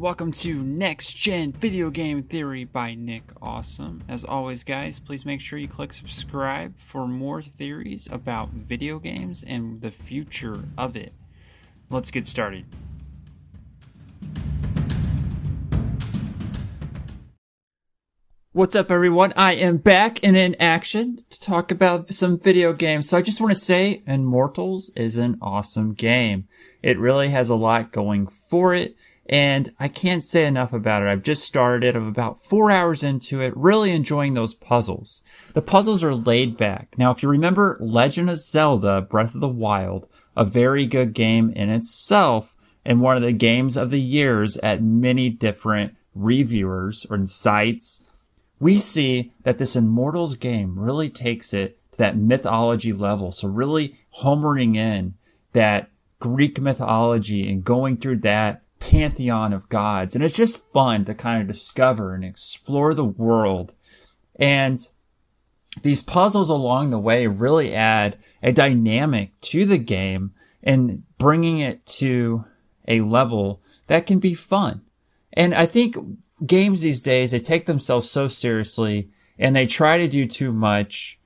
Welcome to Next Gen Video Game Theory by Nick Awesome. As always, guys, please make sure you click subscribe for more theories about video games and the future of it. Let's get started. What's up, everyone? I am back and in action to talk about some video games. So I just want to say Immortals is an awesome game. It really has a lot going for it. And I can't say enough about it. I've just started it. I'm about four hours into it, really enjoying those puzzles. The puzzles are laid back. Now, if you remember Legend of Zelda Breath of the Wild, a very good game in itself, and one of the games of the years at many different reviewers or sites we see that this Immortals game really takes it to that mythology level. So really homering in that Greek mythology and going through that pantheon of gods. And it's just fun to kind of discover and explore the world. And these puzzles along the way really add a dynamic to the game and bringing it to a level that can be fun. And I think games these days, they take themselves so seriously and they try to do too much.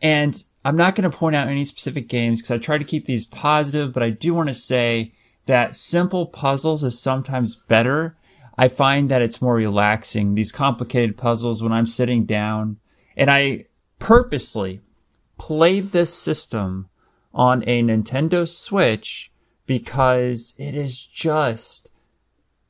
And I'm not going to point out any specific games because I try to keep these positive, but I do want to say that simple puzzles is sometimes better. I find that it's more relaxing, these complicated puzzles when I'm sitting down. And I purposely played this system on a Nintendo Switch because it is just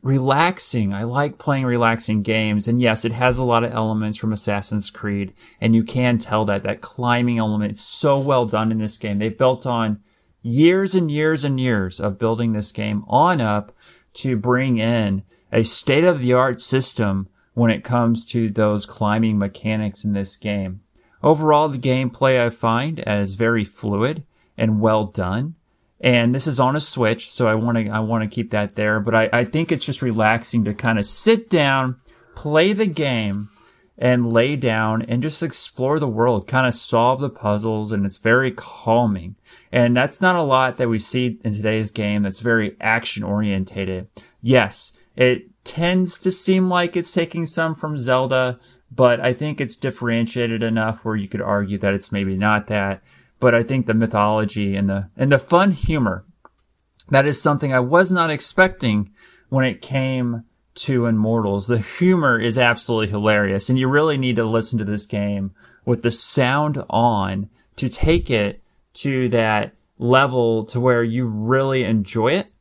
relaxing. I like playing relaxing games. And yes, it has a lot of elements from Assassin's Creed. And you can tell that that climbing element is so well done in this game. They built on years and years and years of building this game on up to bring in a state of the art system when it comes to those climbing mechanics in this game. Overall, the gameplay I find as very fluid and well done and this is on a switch so i want to i want to keep that there but I, I think it's just relaxing to kind of sit down play the game and lay down and just explore the world kind of solve the puzzles and it's very calming. And that's not a lot that we see in today's game that's very action orientated yes it tends to seem like it's taking some from zelda but i think it's differentiated enough where you could argue that it's maybe not that. But I think the mythology and the and the fun humor that is something I was not expecting when it came to Immortals. The humor is absolutely hilarious, and you really need to listen to this game with the sound on to take it to that level to where you really enjoy it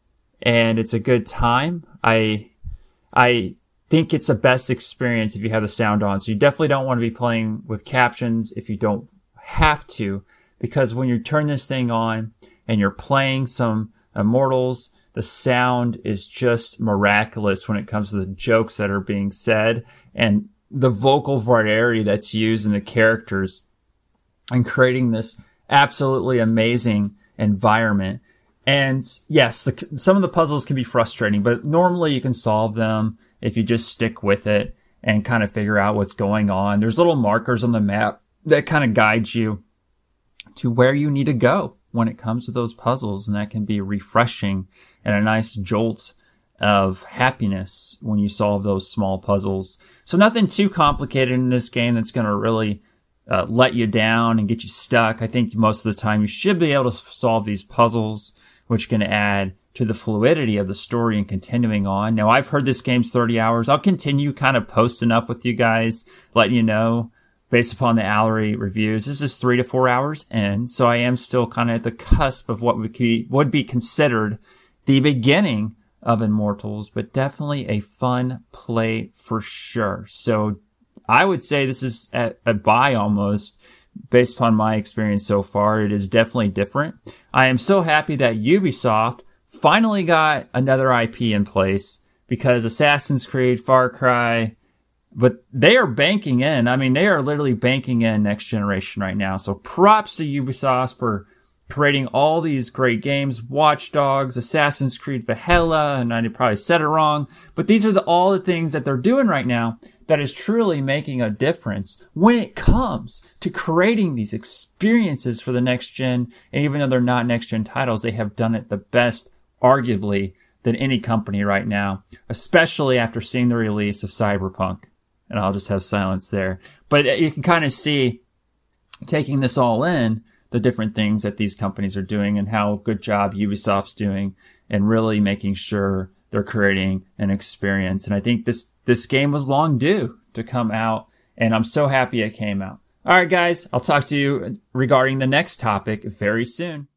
and it's a good time. I I think it's the best experience if you have the sound on. So you definitely don't want to be playing with captions if you don't have to because when you turn this thing on and you're playing some Immortals, the sound is just miraculous when it comes to the jokes that are being said and the vocal variety that's used in the characters and creating this absolutely amazing environment. And yes, the, some of the puzzles can be frustrating, but normally you can solve them if you just stick with it and kind of figure out what's going on. There's little markers on the map that kind of guide you to where you need to go when it comes to those puzzles. And that can be refreshing and a nice jolt of happiness when you solve those small puzzles. So nothing too complicated in this game that's going to really uh, let you down and get you stuck. I think most of the time you should be able to solve these puzzles, which can add to the fluidity of the story and continuing on. Now I've heard this game's 30 hours. I'll continue kind of posting up with you guys, letting you know based upon the Owlery reviews. This is three to four hours in, so I am still kind of at the cusp of what would be, would be considered the beginning of Immortals, but definitely a fun play for sure. So I would say this is a, a buy almost based upon my experience so far. It is definitely different. I am so happy that Ubisoft finally got another IP in place because Assassin's Creed, Far Cry, but they are banking in. I mean, they are literally banking in next generation right now. So props to Ubisoft for creating all these great games, Watch Dogs, Assassin's Creed Valhalla, and I probably said it wrong, but these are the, all the things that they're doing right now that is truly making a difference when it comes to creating these experiences for the next gen. And even though they're not next gen titles, they have done it the best, arguably, than any company right now, especially after seeing the release of Cyberpunk. And I'll just have silence there. But uh, you can kind of see taking this all in, the different things that these companies are doing and how good job Ubisoft's doing and really making sure they're creating an experience. And I think this, this game was long due to come out and I'm so happy it came out. All right, guys, I'll talk to you regarding the next topic very soon.